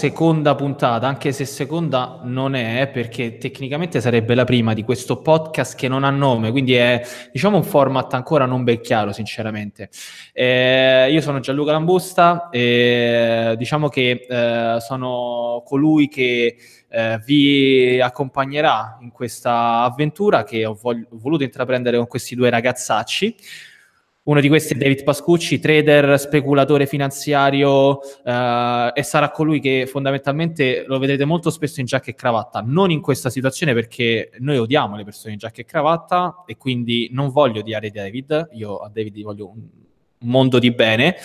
seconda puntata, anche se seconda non è, perché tecnicamente sarebbe la prima di questo podcast che non ha nome, quindi è diciamo un format ancora non ben chiaro, sinceramente. Eh, io sono Gianluca Lambusta e diciamo che eh, sono colui che eh, vi accompagnerà in questa avventura che ho, vog- voluto intraprendere con questi due ragazzacci. Uno di questi è David Pascucci, trader, speculatore finanziario eh, e sarà colui che fondamentalmente lo vedrete molto spesso in giacca e cravatta, non in questa situazione perché noi odiamo le persone in giacca e cravatta e quindi non voglio odiare David, io a David gli voglio un mondo di bene.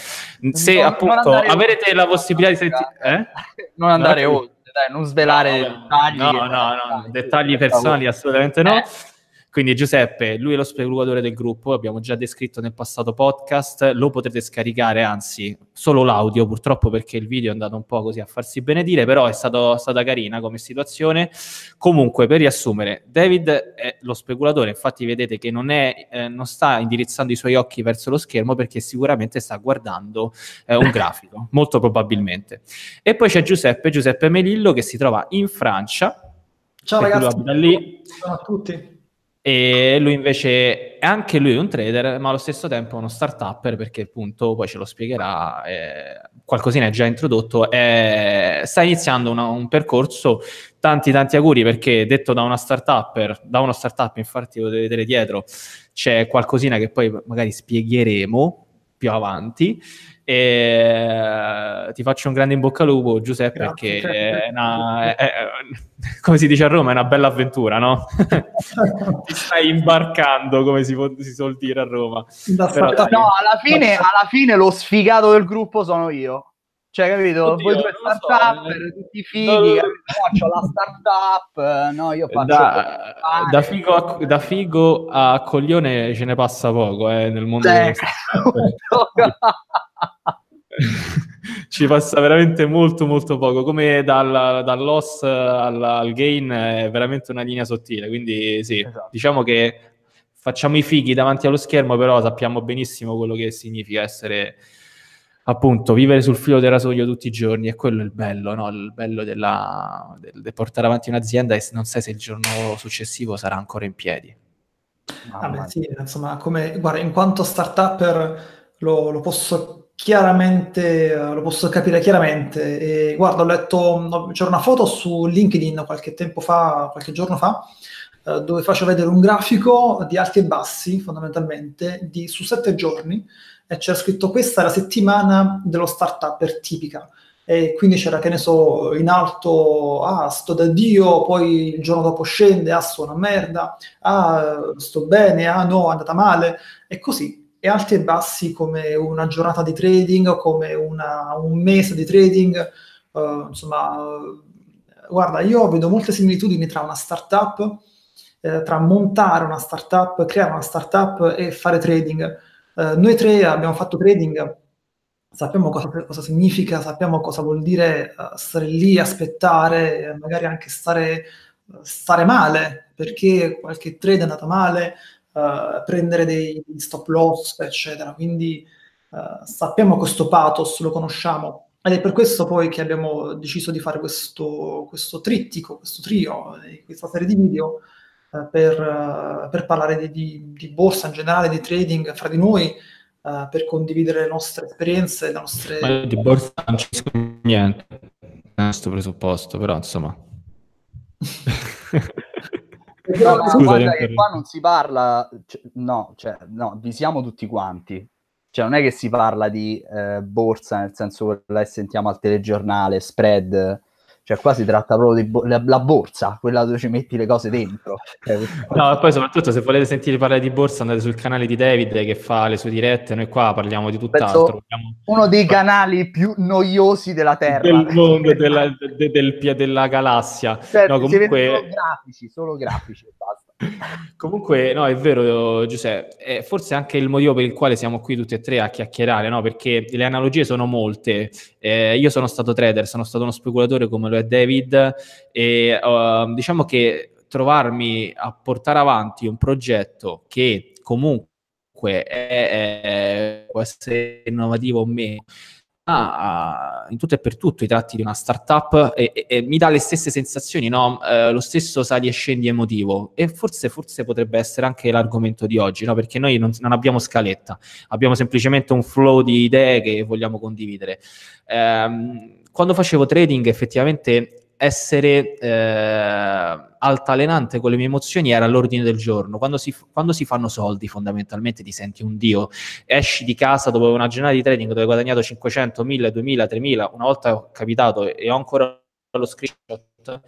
Se non, appunto non avrete la possibilità di sentire... Eh? Non andare no, oltre, dai, non svelare no, dettagli. No, no, no, dettagli personali assolutamente no. Eh quindi Giuseppe, lui è lo speculatore del gruppo, abbiamo già descritto nel passato podcast, lo potrete scaricare, anzi solo l'audio purtroppo perché il video è andato un po' così a farsi benedire, però è stato, stata carina come situazione. Comunque, per riassumere, David è lo speculatore, infatti vedete che non, è, eh, non sta indirizzando i suoi occhi verso lo schermo perché sicuramente sta guardando eh, un grafico, molto probabilmente. E poi c'è Giuseppe, Giuseppe Melillo che si trova in Francia. Ciao ragazzi, ciao a tutti e lui invece è anche lui un trader, ma allo stesso tempo uno start-upper perché appunto poi ce lo spiegherà, eh, qualcosina è già introdotto, eh, sta iniziando una, un percorso, tanti tanti auguri perché detto da una start-upper, da uno start-up infatti potete vedere dietro, c'è qualcosina che poi magari spiegheremo più avanti e ti faccio un grande in bocca al lupo, Giuseppe, Grazie, perché è una, è, è, come si dice a Roma, è una bella avventura, no? Ti stai imbarcando, come si, può, si suol dire a Roma. Però, no, alla fine, alla fine lo sfigato del gruppo sono io. Cioè, capito? Oddio, Voi due startup, so, eh. tutti fighi, no, no, faccio la startup, no, io faccio... Da, da, figo a, da, figo a, coglione ce ne passa poco, eh, nel mondo sì. ci passa veramente molto molto poco come dal, dal loss al, al, gain è veramente una linea sottile quindi sì esatto. diciamo che facciamo i fighi davanti allo schermo però sappiamo benissimo quello che significa essere appunto vivere sul filo del rasoio tutti i giorni e quello è il bello no? il bello della, del, del portare avanti un'azienda e non sai se il giorno successivo sarà ancora in piedi ah, beh, sì, insomma come guarda in quanto startup lo, lo posso chiaramente, lo posso capire chiaramente. E, guarda, ho letto, c'era una foto su LinkedIn qualche tempo fa, qualche giorno fa, eh, dove faccio vedere un grafico di alti e bassi, fondamentalmente, di, su sette giorni, e c'era scritto questa è la settimana dello startup tipica. E quindi c'era, che ne so, in alto, ah, sto da Dio, poi il giorno dopo scende, ah, sto una merda, ah, sto bene, ah, no, è andata male, e così e alti e bassi come una giornata di trading, come una, un mese di trading. Uh, insomma, guarda, io vedo molte similitudini tra una startup, eh, tra montare una startup, creare una startup e fare trading. Uh, noi tre abbiamo fatto trading, sappiamo cosa, cosa significa, sappiamo cosa vuol dire stare lì, aspettare, magari anche stare, stare male, perché qualche trade è andato male, uh, prendere dei stop loss, eccetera. Quindi sappiamo questo pathos, lo conosciamo. Ed è per questo poi che abbiamo deciso di fare questo, questo trittico, questo trio, questa serie di video per, per, parlare di, di, di, borsa in generale, di trading fra di noi, per condividere le nostre esperienze, le nostre... Ma di borsa non c'è niente, questo presupposto, però insomma... No, no, guarda che qua non si parla, cioè, no, cioè, no, vi siamo tutti quanti. Cioè, non è che si parla di eh, borsa, nel senso che sentiamo al telegiornale, spread, cioè qua si tratta proprio di bo- borsa, quella dove ci metti le cose dentro. Cioè, no, poi soprattutto se volete sentire parlare di borsa andate sul canale di David che fa le sue dirette, noi qua parliamo di tutt'altro. Parliamo... Uno dei canali più noiosi della Terra. Del mondo, della, de, del, della galassia. Certo, no, comunque... solo grafici, solo grafici basta. Comunque, no, è vero, Giuseppe, è forse anche il motivo per il quale siamo qui tutti e tre a chiacchierare, no? Perché le analogie sono molte. Eh, io sono stato trader, sono stato uno speculatore come lo è David e uh, diciamo che trovarmi a portare avanti un progetto che comunque è, è, può essere innovativo o meno, in tutto e per tutto i tratti di una startup e, e, e mi dà le stesse sensazioni, no? eh, lo stesso sali e scendi emotivo e forse, forse potrebbe essere anche l'argomento di oggi, no? perché noi non, non, abbiamo scaletta, abbiamo semplicemente un flow di idee che vogliamo condividere. Eh, quando facevo trading effettivamente essere eh, altalenante con le mie emozioni era all'ordine del giorno. Quando si, quando si, fanno soldi, fondamentalmente ti senti un dio. Esci di casa dopo una giornata di trading dove hai guadagnato 500, 1000, 2000, 3000. Una volta ho capitato e ho ancora lo screenshot.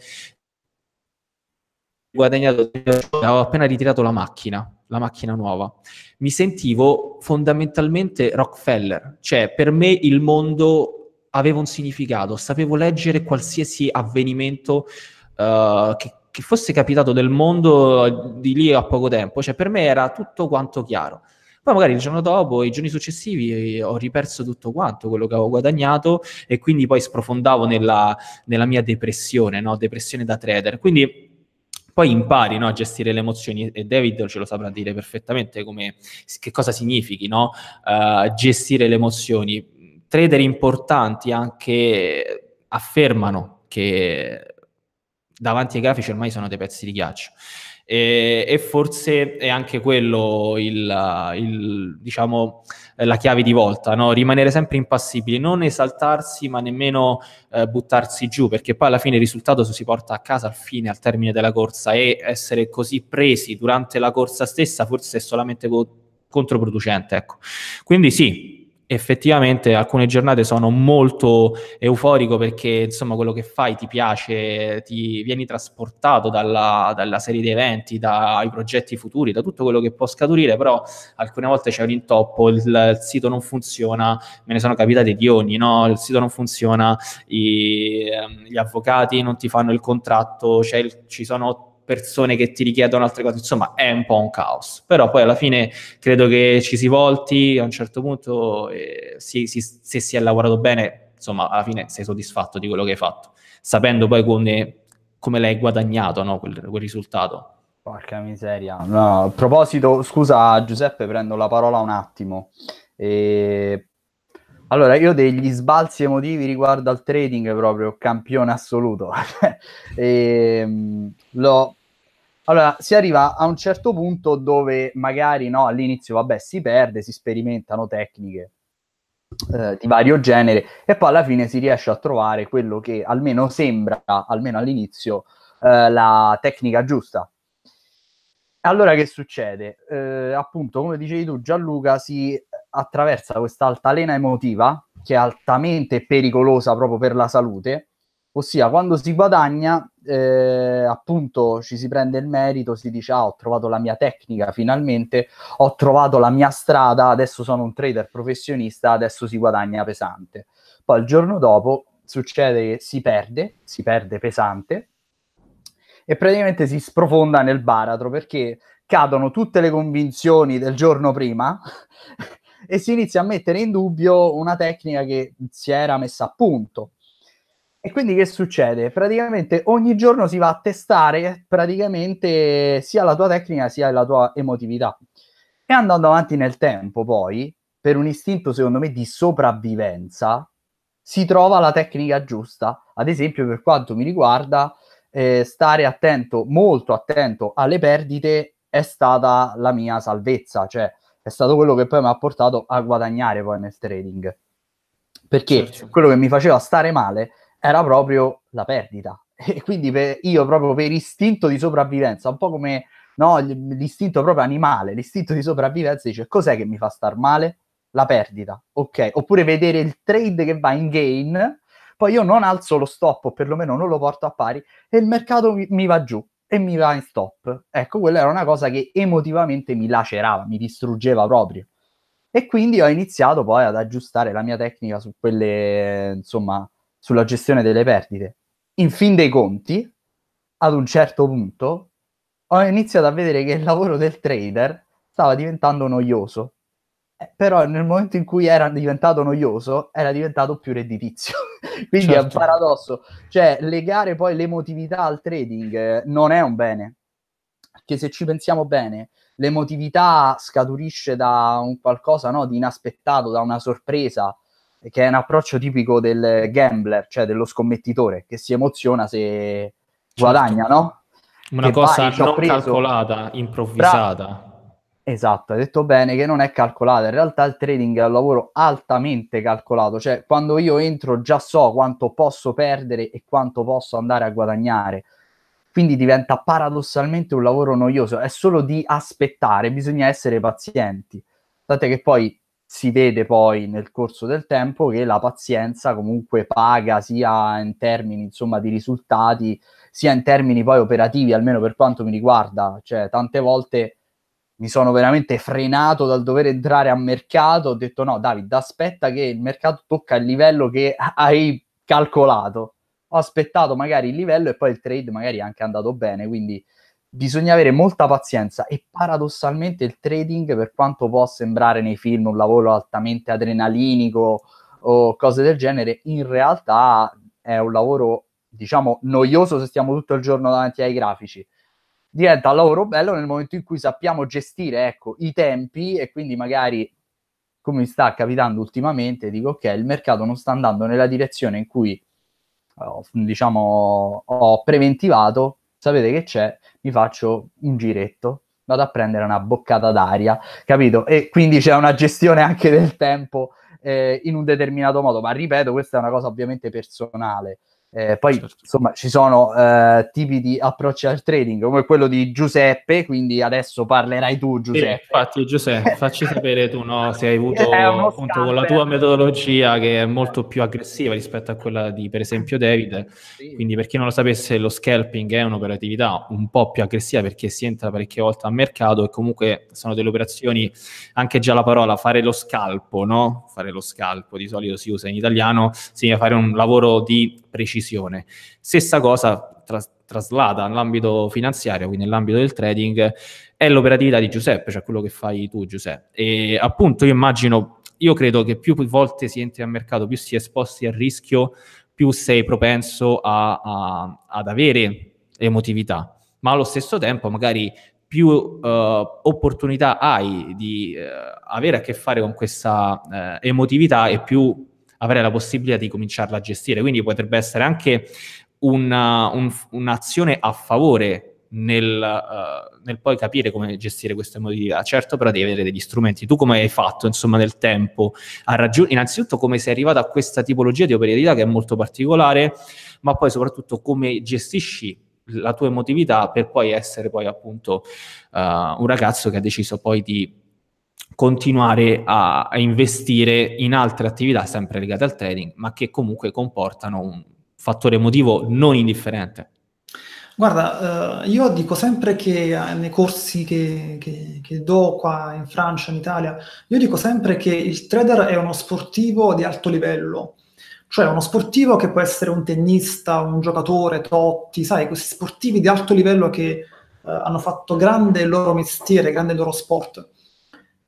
Guadagnato, avevo appena ritirato la macchina, la macchina nuova. Mi sentivo fondamentalmente Rockefeller, cioè per me il mondo aveva un significato, sapevo leggere qualsiasi avvenimento uh, che, che, fosse capitato nel mondo di lì a poco tempo, cioè per me era tutto quanto chiaro. Poi magari il giorno dopo, i giorni successivi, ho riperso tutto quanto quello che avevo guadagnato e quindi poi sprofondavo nella, nella mia depressione, no? depressione da trader. Quindi poi impari no, a gestire le emozioni e David ce lo saprà dire perfettamente come, che cosa significhi no? uh, gestire le emozioni trader importanti anche affermano che davanti ai grafici ormai sono dei pezzi di ghiaccio. E, e forse è anche quello il, il, diciamo, la chiave di volta, no? rimanere sempre impassibili, non esaltarsi ma nemmeno eh, buttarsi giù, perché poi alla fine il risultato si porta a casa al fine, al termine della corsa e essere così presi durante la corsa stessa forse è solamente co- controproducente. Ecco. Quindi sì, effettivamente alcune giornate sono molto euforico perché insomma quello che fai ti piace, ti vieni trasportato dalla, dalla, serie di eventi, dai progetti futuri, da tutto quello che può scaturire, però alcune volte c'è un intoppo, il, il sito non funziona, me ne sono capitati di ogni, no? il sito non funziona, i, ehm, gli avvocati non ti fanno il contratto, il, ci sono persone che ti richiedono altre cose, insomma è un po' un caos, però poi alla fine credo che ci si volti a un certo punto, eh, si, si, se si è lavorato bene, insomma alla fine sei soddisfatto di quello che hai fatto, sapendo poi come, come l'hai guadagnato no, quel, quel risultato. Porca miseria. No, a proposito, scusa Giuseppe, prendo la parola un attimo. E allora, io degli sbalzi emotivi riguardo al trading proprio campione assoluto. e, ehm, lo, allora, si arriva a un certo punto dove magari no, all'inizio, vabbè, si perde, si sperimentano tecniche eh, di vario genere e poi alla fine si riesce a trovare quello che almeno sembra, almeno all'inizio, eh, la tecnica giusta. Allora che succede? Eh, appunto, come dicevi tu, Gianluca, si attraversa questa altalena emotiva che è altamente pericolosa proprio per la salute, ossia quando si guadagna, eh, appunto ci si prende il merito, si dice ah ho trovato la mia tecnica finalmente, ho trovato la mia strada, adesso sono un trader professionista, adesso si guadagna pesante. Poi il giorno dopo succede che si perde, si perde pesante e praticamente si sprofonda nel baratro perché cadono tutte le convinzioni del giorno prima e si inizia a mettere in dubbio una tecnica che si era messa a punto. E quindi che succede? Praticamente ogni giorno si va a testare praticamente sia la tua tecnica sia la tua emotività. E andando avanti nel tempo, poi, per un istinto secondo me di sopravvivenza, si trova la tecnica giusta. Ad esempio, per quanto mi riguarda, eh, stare attento, molto attento alle perdite è stata la mia salvezza, cioè è stato quello che poi mi ha portato a guadagnare poi nel trading. Perché certo. quello che mi faceva stare male era proprio la perdita. E quindi per, io proprio per istinto di sopravvivenza, un po' come no, l'istinto proprio animale, l'istinto di sopravvivenza dice cos'è che mi fa star male? La perdita, ok? Oppure vedere il trade che va in gain, poi io non alzo lo stop o perlomeno non lo porto a pari e il mercato mi, mi va giù e mi va in stop. Ecco, quella era una cosa che emotivamente mi lacerava, mi distruggeva proprio. E quindi ho iniziato poi ad aggiustare la mia tecnica su quelle, insomma, sulla gestione delle perdite. In fin dei conti, ad un certo punto, ho iniziato a vedere che il lavoro del trader stava diventando noioso. Eh, però nel momento in cui era diventato noioso, era diventato più redditizio. Quindi certo. è un certo. paradosso. Cioè, legare poi l'emotività al trading eh, non è un bene. Perché se ci pensiamo bene, l'emotività scaturisce da un qualcosa no, di inaspettato, da una sorpresa. Che è un approccio tipico del gambler, cioè dello scommettitore, che si emoziona se certo. guadagna, no? Una che cosa vai, non preso... calcolata, improvvisata. Bra- Esatto, hai detto bene che non è calcolata, in realtà il trading è un lavoro altamente calcolato, cioè quando io entro già so quanto posso perdere e quanto posso andare a guadagnare, quindi diventa paradossalmente un lavoro noioso, è solo di aspettare, bisogna essere pazienti, tant'è che poi si vede poi nel corso del tempo che la pazienza comunque paga sia in termini insomma di risultati, sia in termini poi operativi, almeno per quanto mi riguarda, cioè tante volte mi sono veramente frenato dal dover entrare a mercato, ho detto no David, aspetta che il mercato tocca il livello che hai calcolato. Ho aspettato magari il livello e poi il trade magari è anche andato bene, quindi bisogna avere molta pazienza e paradossalmente il trading, per quanto può sembrare nei film un lavoro altamente adrenalinico o cose del genere, in realtà è un lavoro diciamo noioso se stiamo tutto il giorno davanti ai grafici. Diventa un lavoro bello nel momento in cui sappiamo gestire ecco, i tempi e quindi magari come mi sta capitando ultimamente dico ok il mercato non sta andando nella direzione in cui oh, diciamo ho preventivato sapete che c'è? Mi faccio un giretto vado a prendere una boccata d'aria capito? E quindi c'è una gestione anche del tempo eh, in un determinato modo. Ma ripeto questa è una cosa ovviamente personale eh, poi certo. insomma ci sono eh, tipi di approcci al trading come quello di Giuseppe, quindi adesso parlerai tu Giuseppe. Sì, infatti Giuseppe, facci sapere tu no, se hai avuto appunto con la tua metodologia che è molto più aggressiva rispetto a quella di per esempio David, sì. quindi per chi non lo sapesse lo scalping è un'operatività un po' più aggressiva perché si entra parecchie volte a mercato e comunque sono delle operazioni, anche già la parola fare lo scalpo, no? Fare lo scalpo di solito si usa in italiano, significa fare un lavoro di precisione. Stessa cosa tras- traslata nell'ambito finanziario, quindi nell'ambito del trading, è l'operatività di Giuseppe, cioè quello che fai tu Giuseppe. E appunto io immagino, io credo che più volte si entri al mercato, più si è esposti al rischio, più sei propenso a, a, ad avere emotività, ma allo stesso tempo magari più uh, opportunità hai di uh, avere a che fare con questa uh, emotività e più avrai la possibilità di cominciarla a gestire. Quindi potrebbe essere anche una, un, un'azione a favore nel, uh, nel, poi capire come gestire questa emotività. Certo, però devi avere degli strumenti. Tu come hai fatto, insomma, nel tempo a raggiungere, innanzitutto come sei arrivato a questa tipologia di operatività che è molto particolare, ma poi soprattutto come gestisci la tua emotività per poi essere poi appunto uh, un ragazzo che ha deciso poi di continuare a, a, investire in altre attività sempre legate al trading, ma che comunque comportano un fattore emotivo non indifferente. Guarda, uh, io dico sempre che uh, nei corsi che, che, che, do qua in Francia, in Italia, io dico sempre che il trader è uno sportivo di alto livello, cioè uno sportivo che può essere un tennista, un giocatore, Totti, sai, questi sportivi di alto livello che uh, hanno fatto grande il loro mestiere, grande il loro sport.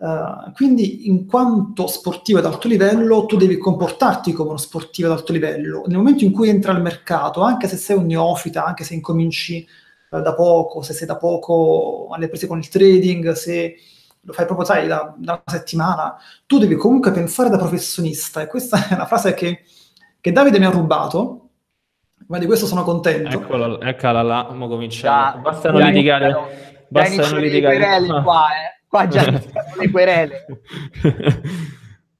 Uh, quindi, in quanto sportivo ad alto livello, tu devi comportarti come uno sportivo ad alto livello. Nel momento in cui entri al mercato, anche se sei un neofita, anche se incominci uh, da poco, se sei da poco alle prese con il trading, se lo fai proprio, sai, da, da, una settimana, tu devi comunque pensare da professionista. E questa è una frase che, che Davide mi ha rubato, ma di questo sono contento. Eccolo, eccola là, mo cominciamo. Basta non litigare. Basta non litigare. Qua, eh. Qua già le querele.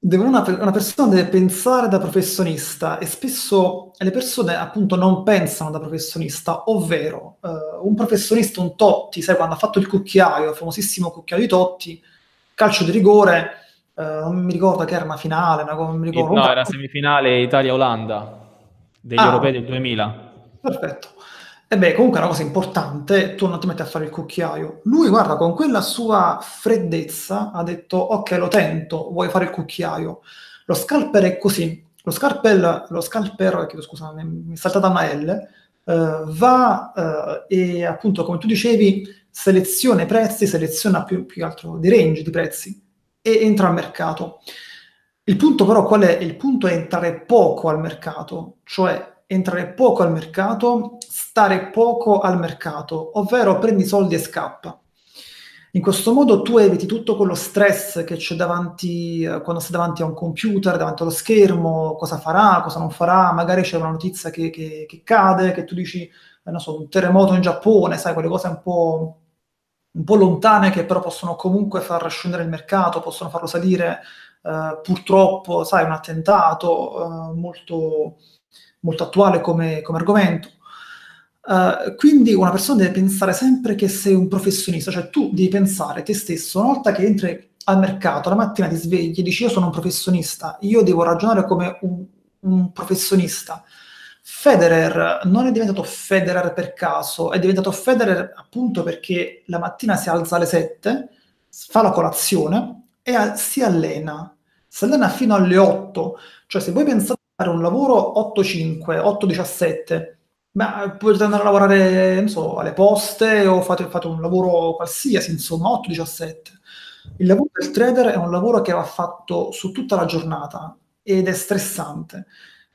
Deve una, una, persona deve pensare da professionista e spesso le persone appunto non pensano da professionista, ovvero uh, un professionista, un Totti, sai quando ha fatto il cucchiaio, il famosissimo cucchiaio di Totti, calcio di rigore, uh, non mi ricordo che era una finale, una, non mi ricordo. No, era semifinale Italia-Olanda degli ah, europei del 2000. Perfetto. E beh, comunque è una cosa importante, tu non ti metti a fare il cucchiaio. Lui, guarda, con quella sua freddezza ha detto, ok, lo tento, vuoi fare il cucchiaio. Lo scalper è così. Lo scalper, lo scalper chiedo scusa, mi è saltata una L, eh, va eh, e appunto, come tu dicevi, seleziona i prezzi, seleziona più, più che altro dei range di prezzi e entra al mercato. Il punto però qual è? Il punto è entrare poco al mercato, cioè entrare poco al mercato, stare poco al mercato, ovvero prendi soldi e scappa. In questo modo tu eviti tutto quello stress che c'è davanti eh, quando sei davanti a un computer, davanti allo schermo, cosa farà, cosa non farà, magari c'è una notizia che, che, che cade, che tu dici, eh, non so, un terremoto in Giappone, sai, quelle cose un po', un po' lontane che però possono comunque far scendere il mercato, possono farlo salire, eh, purtroppo, sai, un attentato eh, molto, molto attuale come, come argomento. Uh, quindi una persona deve pensare sempre che sei un professionista, cioè tu devi pensare te stesso, una volta che entri al mercato, la mattina ti svegli e dici io sono un professionista, io devo ragionare come un, un professionista. Federer non è diventato Federer per caso, è diventato Federer appunto perché la mattina si alza alle 7, fa la colazione e a, si allena. Si allena fino alle 8, cioè se voi pensate a fare un lavoro 8-5, 8-17, ma potete andare a lavorare, non so, alle poste o fate, fate un lavoro qualsiasi, insomma, 8-17. Il lavoro del trader è un lavoro che va fatto su tutta la giornata ed è stressante.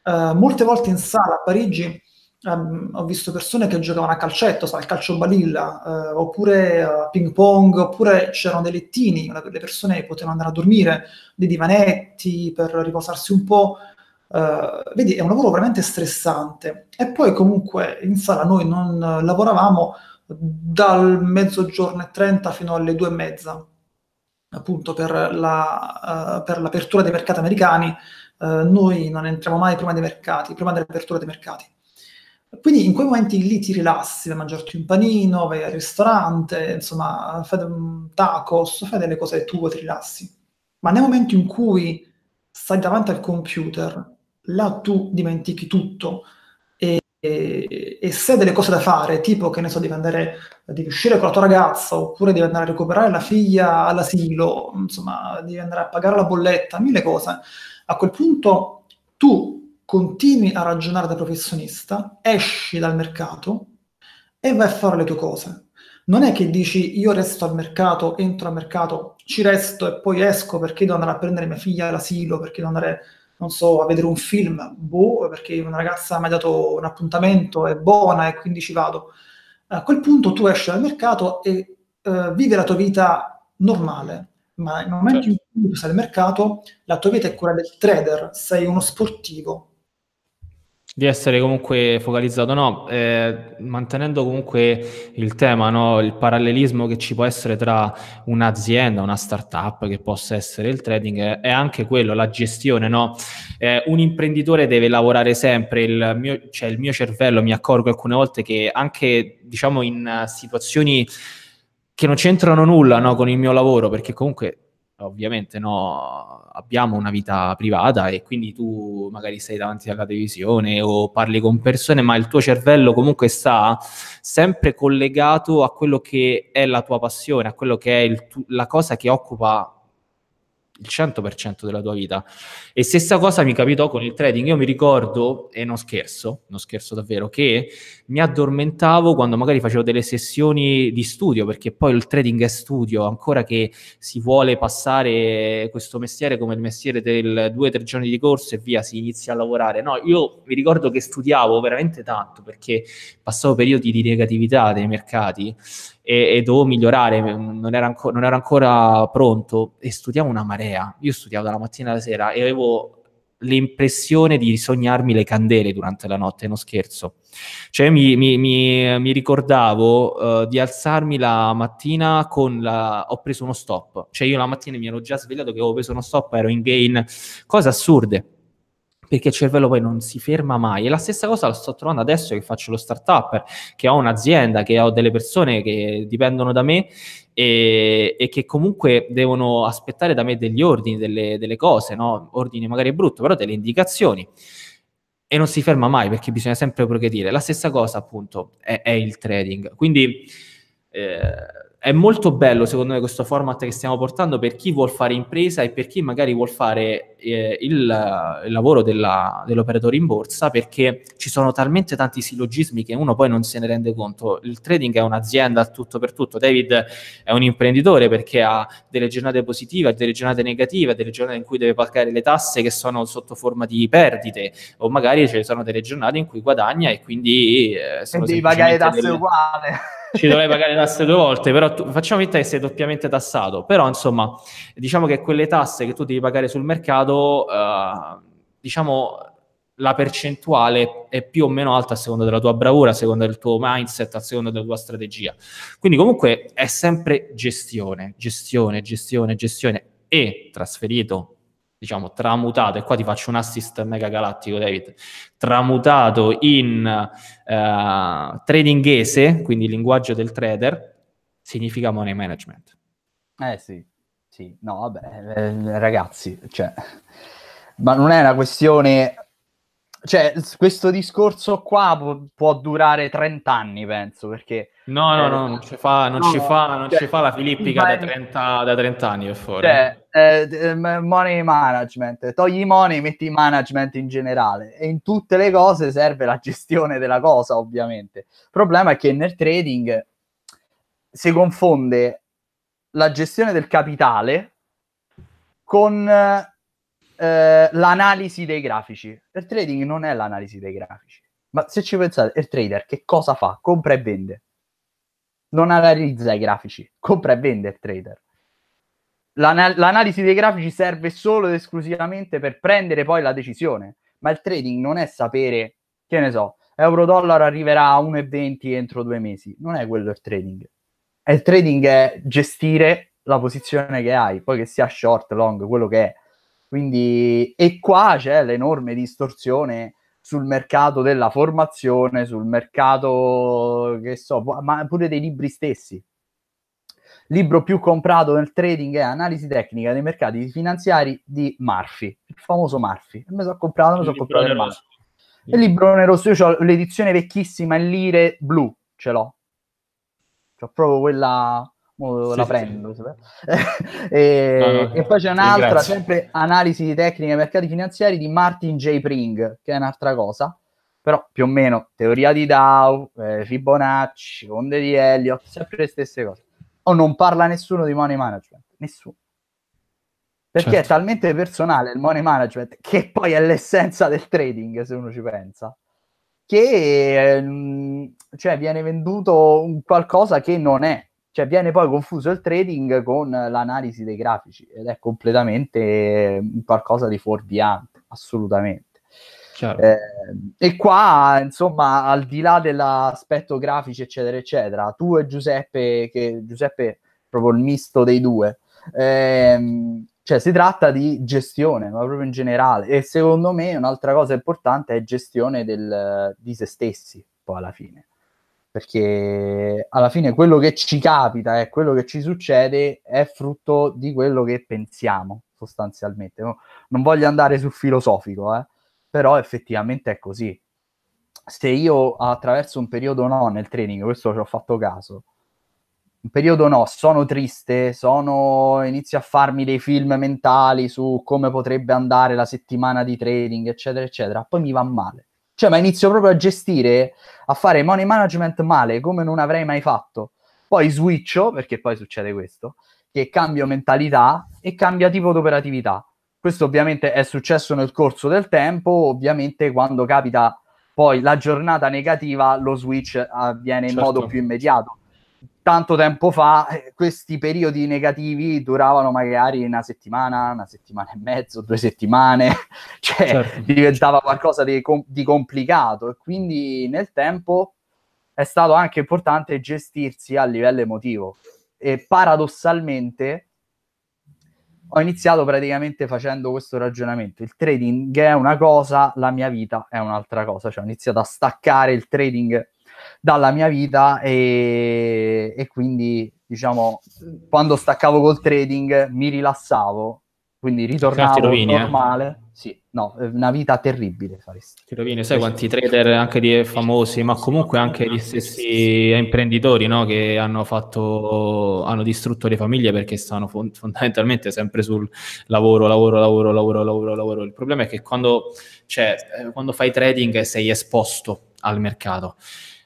Uh, molte volte in sala a Parigi um, ho visto persone che giocavano a calcetto, sai, al calcio balilla, uh, oppure a ping pong, oppure c'erano dei lettini, le persone potevano andare a dormire, dei divanetti per riposarsi un po'. Uh, vedi, è un lavoro veramente stressante. E poi comunque in sala noi non lavoravamo dal mezzogiorno e 30 fino alle due e mezza, appunto per, la, uh, per l'apertura dei mercati americani. Uh, noi non entriamo mai prima dei mercati, prima dell'apertura dei mercati. Quindi in quei momenti lì ti rilassi, vai a mangiarti un panino, vai al ristorante, insomma, fai un tacos, fai delle cose tue, ti rilassi. Ma nel momento in cui stai davanti al computer là tu dimentichi tutto e, e, e, se hai delle cose da fare, tipo che ne so, devi andare, devi uscire con la tua ragazza oppure devi andare a recuperare la figlia all'asilo, insomma, devi andare a pagare la bolletta, mille cose, a quel punto tu continui a ragionare da professionista, esci dal mercato e vai a fare le tue cose. Non è che dici io resto al mercato, entro al mercato, ci resto e poi esco perché devo andare a prendere mia figlia all'asilo, perché devo andare non so, a vedere un film, boh, perché una ragazza mi ha dato un appuntamento, è buona e quindi ci vado. A quel punto tu esci dal mercato e uh, vivi la tua vita normale, ma nel momento certo. in cui tu sei al mercato, la tua vita è quella del trader, sei uno sportivo, di essere comunque focalizzato, no, eh, mantenendo comunque il tema, no, il parallelismo che ci può essere tra un'azienda, una startup che possa essere il trading, è, è anche quello, la gestione, no? Eh, un imprenditore deve lavorare sempre, il mio, cioè il mio cervello mi accorgo alcune volte che anche, diciamo, in situazioni che non c'entrano nulla, no, con il mio lavoro, perché comunque ovviamente no, abbiamo una vita privata e quindi tu magari sei davanti alla televisione o parli con persone, ma il tuo cervello comunque sta sempre collegato a quello che è la tua passione, a quello che è tu- la cosa che occupa il 100% della tua vita. E stessa cosa mi capitò con il trading. Io mi ricordo, e non scherzo, non scherzo davvero, che mi addormentavo quando magari facevo delle sessioni di studio, perché poi il trading è studio, ancora che si vuole passare questo mestiere come il mestiere del due o tre giorni di corso e via, si inizia a lavorare. No, io mi ricordo che studiavo veramente tanto perché passavo periodi di negatività dei mercati e, e dovevo migliorare, non, era anco, non ero ancora pronto e studiavo una marea. Io studiavo dalla mattina alla sera e avevo l'impressione di sognarmi le candele durante la notte, non scherzo. Cioè mi, mi, mi, mi ricordavo uh, di alzarmi la mattina con la... ho preso uno stop, cioè io la mattina mi ero già svegliato che avevo preso uno stop, ero in gain, cose assurde perché il cervello poi non si ferma mai. E la stessa cosa la sto trovando adesso che faccio lo startup, che ho un'azienda, che ho delle persone che dipendono da me e, e che comunque devono aspettare da me degli ordini, delle, delle cose, no? ordini magari brutto, però delle indicazioni. E non si ferma mai perché bisogna sempre progredire. La stessa cosa appunto è, è il trading. Quindi... Eh, è molto bello secondo me questo format che stiamo portando per chi vuol fare impresa e per chi magari vuol fare eh, il, il, lavoro della, dell'operatore in borsa perché ci sono talmente tanti sillogismi che uno poi non se ne rende conto. Il trading è un'azienda tutto per tutto, David è un imprenditore perché ha delle giornate positive, delle giornate negative, delle giornate in cui deve pagare le tasse che sono sotto forma di perdite o magari ci sono delle giornate in cui guadagna e quindi eh, sono e devi pagare le tasse delle... uguali ci dovrai pagare tasse due volte, però tu, facciamo finta che sei doppiamente tassato, però insomma, diciamo che quelle tasse che tu devi pagare sul mercato, uh, diciamo, la percentuale è più o meno alta a seconda della tua bravura, a seconda del tuo mindset, a seconda della tua strategia. Quindi comunque è sempre gestione, gestione, gestione, gestione e trasferito diciamo, tramutato, e qua ti faccio un assist mega galattico, David, tramutato in uh, tradinghese, quindi linguaggio del trader, significa money management. Eh sì, sì, no, vabbè, eh, ragazzi, cioè, ma non è una questione cioè, questo discorso qua può, può, durare 30 anni, penso, perché... No, no, eh, no, non ci fa, non no, ci fa, non cioè, ci fa la Filippica da 30, da 30 anni per fuori. Cioè, eh, money management, togli money, metti management in generale e in tutte le cose serve la gestione della cosa, ovviamente. Il problema è che nel trading si confonde la gestione del capitale con eh, l'analisi dei grafici. Il trading non è l'analisi dei grafici. Ma se ci pensate, il trader che cosa fa? Compra e vende. Non analizza i grafici, compra e vende il trader. L'anal- l'analisi dei grafici serve solo ed esclusivamente per prendere poi la decisione. Ma il trading non è sapere, che ne so, euro-dollaro arriverà a 1,20 entro due mesi. Non è quello il trading. Il trading è gestire la posizione che hai, poi che sia short, long, quello che è quindi, e qua c'è l'enorme distorsione sul mercato della formazione, sul mercato, che so, ma pure dei libri stessi. Libro più comprato nel trading è Analisi tecnica dei mercati finanziari di Murphy, il famoso Murphy. Me sono comprato, me sono comprato il Murphy. Il libro nero, io ho l'edizione vecchissima in lire blu, ce l'ho. C'ho proprio quella la sì, prendo. Sì. e, no, no, e, poi c'è un'altra, sempre analisi di tecniche mercati finanziari di Martin J. Pring, che è un'altra cosa, però più o meno teoria di Dow, eh, Fibonacci, onde di Elliott, sempre le stesse cose. O non parla nessuno di money management, nessuno. Perché certo. è talmente personale il money management, che poi è l'essenza del trading, se uno ci pensa, che eh, cioè, viene venduto un qualcosa che non è cioè viene poi confuso il trading con l'analisi dei grafici ed è completamente qualcosa di fuorviante, assolutamente. Eh, e qua, insomma, al di là dell'aspetto grafici, eccetera, eccetera, tu e Giuseppe, che Giuseppe è proprio il misto dei due, ehm, cioè si tratta di gestione, ma proprio in generale. E secondo me un'altra cosa importante è gestione del, di se stessi, poi alla fine perché alla fine quello che ci capita e quello che ci succede è frutto di quello che pensiamo sostanzialmente. No? Non voglio andare sul filosofico, eh? però effettivamente è così. Se io attraverso un periodo no nel training, questo ci ho fatto caso, un periodo no, sono triste, sono, inizio a farmi dei film mentali su come potrebbe andare la settimana di trading, eccetera, eccetera, poi mi va male cioè, ma inizio proprio a gestire, a fare money management male, come non avrei mai fatto. Poi switcho, perché poi succede questo, che cambio mentalità e cambia tipo di operatività. Questo ovviamente è successo nel corso del tempo, ovviamente quando capita poi la giornata negativa, lo switch avviene in certo. modo più immediato tanto tempo fa eh, questi periodi negativi duravano magari una settimana, una settimana e mezzo, due settimane, cioè certo. diventava qualcosa di, di, complicato e quindi nel tempo è stato anche importante gestirsi a livello emotivo e paradossalmente ho iniziato praticamente facendo questo ragionamento. Il trading è una cosa, la mia vita è un'altra cosa, cioè ho iniziato a staccare il trading dalla mia vita e, e quindi diciamo quando staccavo col trading mi rilassavo quindi ritornavo rovini, eh. normale eh? sì, no, una vita terribile faresti. Ti rovini, sai quanti trader anche di famosi, ma comunque anche gli stessi imprenditori no, che hanno fatto, hanno distrutto le famiglie perché stanno fondamentalmente sempre sul lavoro, lavoro, lavoro, lavoro, lavoro, lavoro. Il problema è che quando, cioè, eh, quando fai trading sei esposto al mercato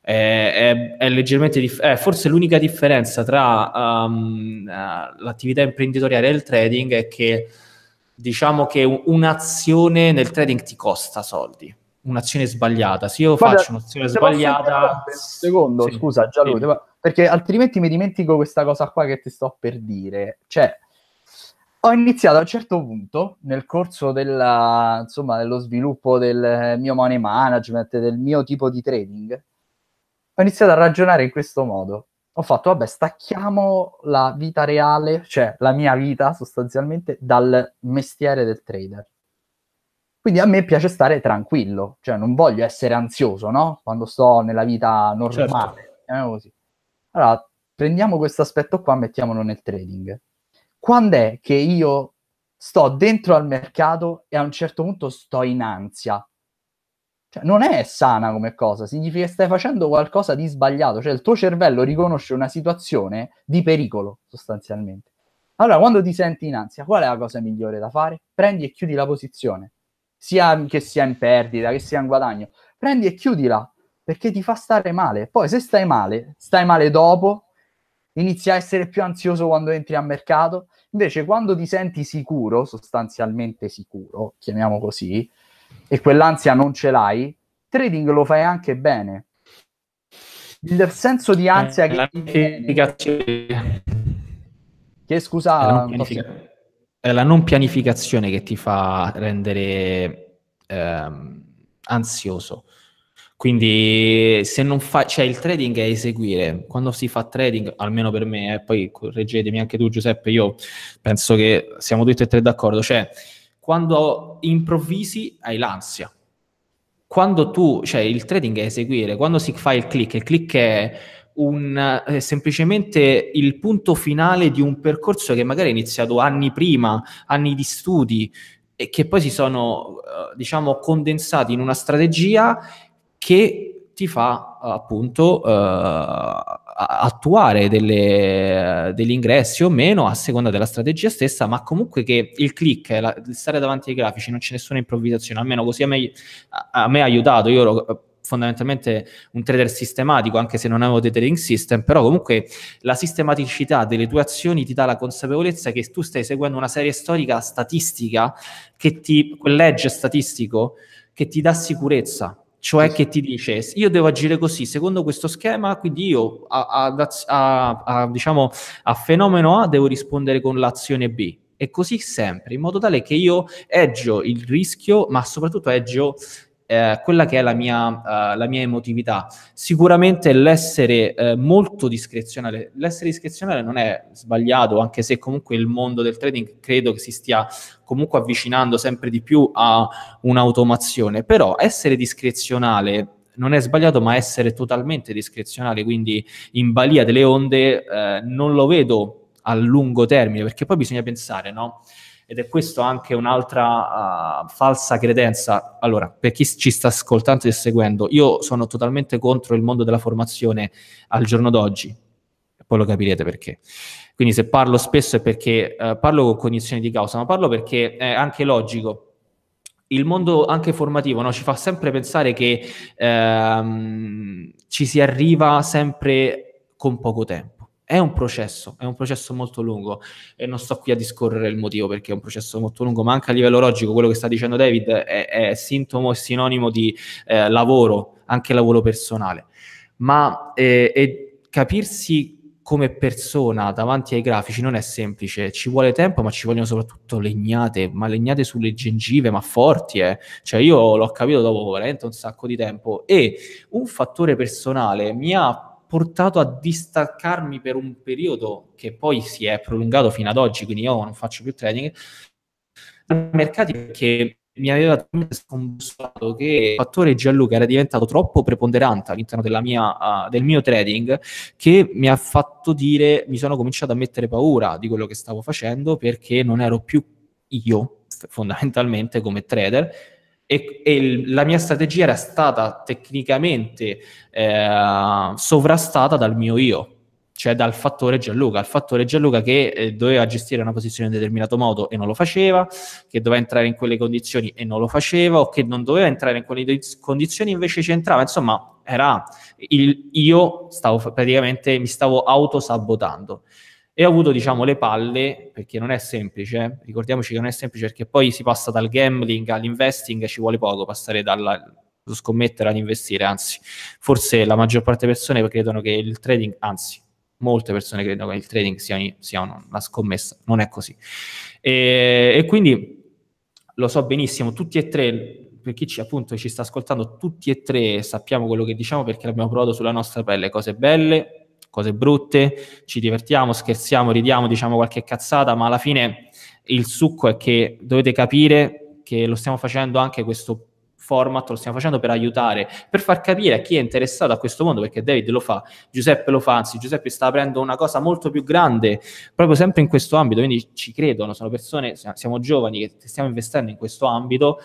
è, è, leggermente dif- è forse l'unica differenza tra um, uh, l'attività imprenditoriale e il trading è che diciamo che un'azione nel trading ti costa soldi un'azione sbagliata se io Guarda, faccio un'azione sbagliata secondo sì, scusa Gianluca sì. perché altrimenti mi dimentico questa cosa qua che ti sto per dire. Cioè, ho iniziato a un certo punto, nel corso della, insomma, dello sviluppo del mio money management, del mio tipo di trading, ho iniziato a ragionare in questo modo. Ho fatto, vabbè, stacchiamo la vita reale, cioè la mia vita sostanzialmente, dal mestiere del trader. Quindi a me piace stare tranquillo, cioè non voglio essere ansioso, no? Quando sto nella vita normale, certo. così. Allora, prendiamo questo aspetto qua, mettiamolo nel trading quando è che io sto dentro al mercato e a un certo punto sto in ansia? Cioè, non è sana come cosa, significa che stai facendo qualcosa di sbagliato, cioè il tuo cervello riconosce una situazione di pericolo sostanzialmente. Allora, quando ti senti in ansia, qual è la cosa migliore da fare? Prendi e chiudi la posizione, sia che sia in perdita, che sia in guadagno, prendi e chiudila perché ti fa stare male. Poi, se stai male, stai male dopo, inizi a essere più ansioso quando entri a mercato, invece quando ti senti sicuro, sostanzialmente sicuro, chiamiamo così, e quell'ansia non ce l'hai, trading lo fai anche bene. Il senso di ansia eh, che viene... Che scusa... È la, pianific- è la non pianificazione che ti fa rendere ehm, ansioso. Quindi se non fa, cioè il trading è eseguire, quando si fa trading, almeno per me, eh, poi correggetemi anche tu Giuseppe, io penso che siamo tutti e tre d'accordo, cioè quando improvvisi hai l'ansia, quando tu, cioè il trading è eseguire, quando si fa il click, il click è, un, è semplicemente il punto finale di un percorso che magari è iniziato anni prima, anni di studi, e che poi si sono, eh, diciamo, condensati in una strategia che ti fa appunto uh, attuare delle, degli ingressi o meno a seconda della strategia stessa, ma comunque che il click, la, stare davanti ai grafici, non c'è nessuna improvvisazione, almeno così a me, a me ha aiutato, io ero fondamentalmente un trader sistematico, anche se non avevo dei trading system, però comunque la sistematicità delle tue azioni ti dà la consapevolezza che tu stai seguendo una serie storica statistica, che ti, quell'edge statistico che ti dà sicurezza cioè che ti dice io devo agire così secondo questo schema, quindi io a, a, a, diciamo, a fenomeno A devo rispondere con l'azione B e così sempre, in modo tale che io eggio il rischio, ma soprattutto eggio eh, quella che è la mia, uh, la mia emotività. Sicuramente l'essere eh, molto discrezionale, l'essere discrezionale non è sbagliato, anche se comunque il mondo del trading credo che si stia comunque avvicinando sempre di più a un'automazione, però essere discrezionale non è sbagliato, ma essere totalmente discrezionale, quindi in balia delle onde, eh, non lo vedo a lungo termine, perché poi bisogna pensare, no? Ed è questo anche un'altra uh, falsa credenza. Allora, per chi ci sta ascoltando e seguendo, io sono totalmente contro il mondo della formazione al giorno d'oggi, poi lo capirete perché. Quindi se parlo spesso è perché uh, parlo con cognizione di causa, ma parlo perché è anche logico. Il mondo anche formativo no, ci fa sempre pensare che ehm, ci si arriva sempre con poco tempo è un processo, è un processo molto lungo e non sto qui a discorrere il motivo perché è un processo molto lungo, ma anche a livello logico quello che sta dicendo David è, è sintomo e sinonimo di eh, lavoro, anche lavoro personale. Ma eh, capirsi come persona davanti ai grafici non è semplice, ci vuole tempo, ma ci vogliono soprattutto legnate, ma legnate sulle gengive, ma forti, eh. Cioè io l'ho capito dopo veramente un sacco di tempo e un fattore personale mi ha portato a distaccarmi per un periodo che poi si è prolungato fino ad oggi, quindi io non faccio più trading, dai mercati perché mi aveva talmente scombussolato che il fattore Gianluca era diventato troppo preponderante all'interno mia, uh, del mio trading che mi ha fatto dire, mi sono cominciato a mettere paura di quello che stavo facendo perché non ero più io fondamentalmente come trader e, e, la mia strategia era stata tecnicamente eh, sovrastata dal mio io, cioè dal fattore Gianluca, il fattore Gianluca che eh, doveva gestire una posizione in determinato modo e non lo faceva, che doveva entrare in quelle condizioni e non lo faceva, o che non doveva entrare in quelle condizioni invece ci entrava, insomma era il, io stavo praticamente mi stavo autosabotando e ho avuto diciamo le palle perché non è semplice ricordiamoci che non è semplice perché poi si passa dal gambling all'investing ci vuole poco passare dalla, scommettere ad investire, anzi, forse la maggior parte delle persone credono che il trading, anzi, molte persone credono che il trading sia, sia una scommessa, non è così. E, e, quindi lo so benissimo, tutti e tre, per chi ci, appunto ci sta ascoltando, tutti e tre sappiamo quello che diciamo perché l'abbiamo provato sulla nostra pelle, cose belle, cose brutte, ci divertiamo, scherziamo, ridiamo, diciamo qualche cazzata, ma alla fine il succo è che dovete capire che lo stiamo facendo anche questo format, lo stiamo facendo per aiutare, per far capire a chi è interessato a questo mondo, perché David lo fa, Giuseppe lo fa, anzi Giuseppe sta aprendo una cosa molto più grande, proprio sempre in questo ambito, quindi ci credono, sono persone, siamo giovani che stiamo investendo in questo ambito,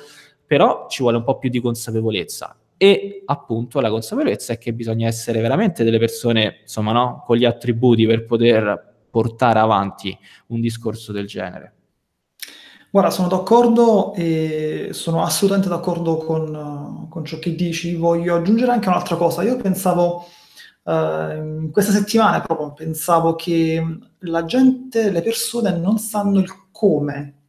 però ci vuole un po' più di consapevolezza. E appunto la consapevolezza è che bisogna essere veramente delle persone, insomma, no? con gli attributi per poter portare avanti un discorso del genere. Guarda, sono d'accordo e sono assolutamente d'accordo con, con ciò che dici. Voglio aggiungere anche un'altra cosa. Io pensavo, eh, in queste settimane proprio, pensavo che la gente, le persone non sanno il come,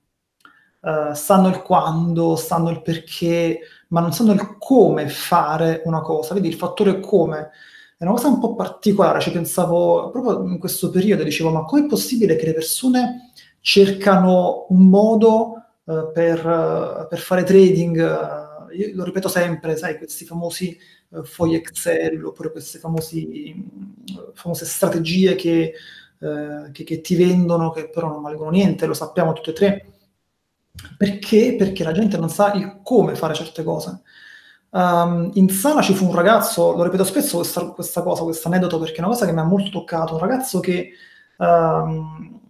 eh, sanno il quando, sanno il perché, ma non sanno il come fare una cosa. Vedi, il fattore come è una cosa un po' particolare. Ci pensavo proprio in questo periodo, dicevo, ma com'è possibile che le persone cercano un modo uh, per, uh, per, fare trading, uh, io lo ripeto sempre, sai, questi famosi fogli Excel oppure queste famosi, famose strategie che, che, che, ti vendono, che però non valgono niente, lo sappiamo tutti e tre. Perché? Perché la gente non sa il come fare certe cose. Um, in sala ci fu un ragazzo, lo ripeto spesso questa, questa cosa, questo aneddoto, perché è una cosa che mi ha molto toccato, un ragazzo che um,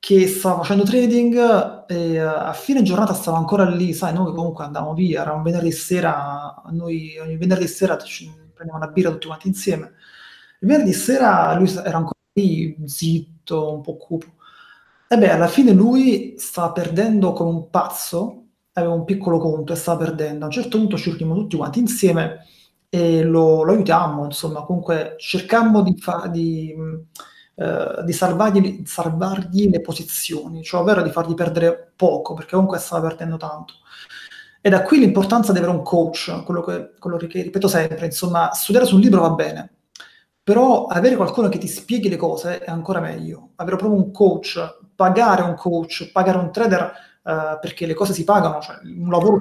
che stava facendo trading e a fine giornata stava ancora lì, sai, noi comunque andavamo via, era un venerdì sera, noi ogni venerdì sera ci prendiamo una birra tutti quanti insieme. Il venerdì sera lui era ancora lì, zitto, un po' cupo. E beh, alla fine lui stava perdendo come un pazzo, aveva un piccolo conto e stava perdendo. A un certo punto ci riunimmo tutti quanti insieme e lo, lo aiutammo, insomma, comunque cercammo di, fa- di eh, di salvargli, salvargli, le posizioni, cioè ovvero di fargli perdere poco, perché comunque stava perdendo tanto. E da qui l'importanza di avere un coach, quello che, quello che ripeto sempre, insomma, studiare sul libro va bene, però avere qualcuno che ti spieghi le cose è ancora meglio. Avere proprio un coach, pagare un coach, pagare un trader, uh, perché le cose si pagano, cioè un lavoro,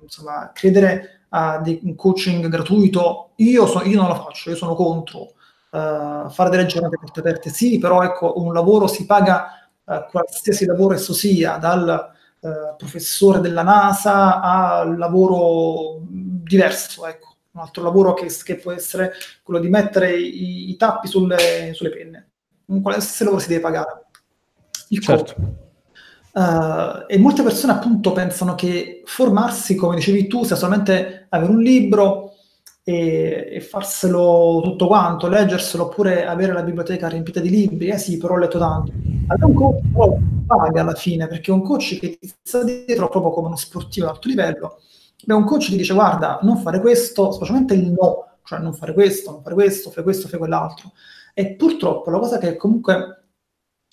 insomma, credere a un coaching gratuito, io, so, io non lo faccio, io sono contro, uh, fare delle giornate porte aperte, sì, però ecco, un lavoro si paga uh, qualsiasi lavoro esso sia, dal uh, professore della NASA al lavoro diverso, ecco, un altro lavoro che, che può essere quello di mettere i, i tappi sulle, sulle, penne. Un qualsiasi lavoro si deve pagare. Il certo. Uh, e molte persone appunto pensano che formarsi, come dicevi tu, sia solamente avere un libro, e, e, farselo tutto quanto, leggerselo oppure avere la biblioteca riempita di libri, eh sì, però ho letto tanto. Allora un coach però paga alla fine, perché un coach che ti sta dietro proprio come uno sportivo ad alto livello, beh, un coach ti dice guarda, non fare questo, specialmente il no, cioè non fare questo, non fare questo, fai questo, fai quell'altro. E purtroppo la cosa che comunque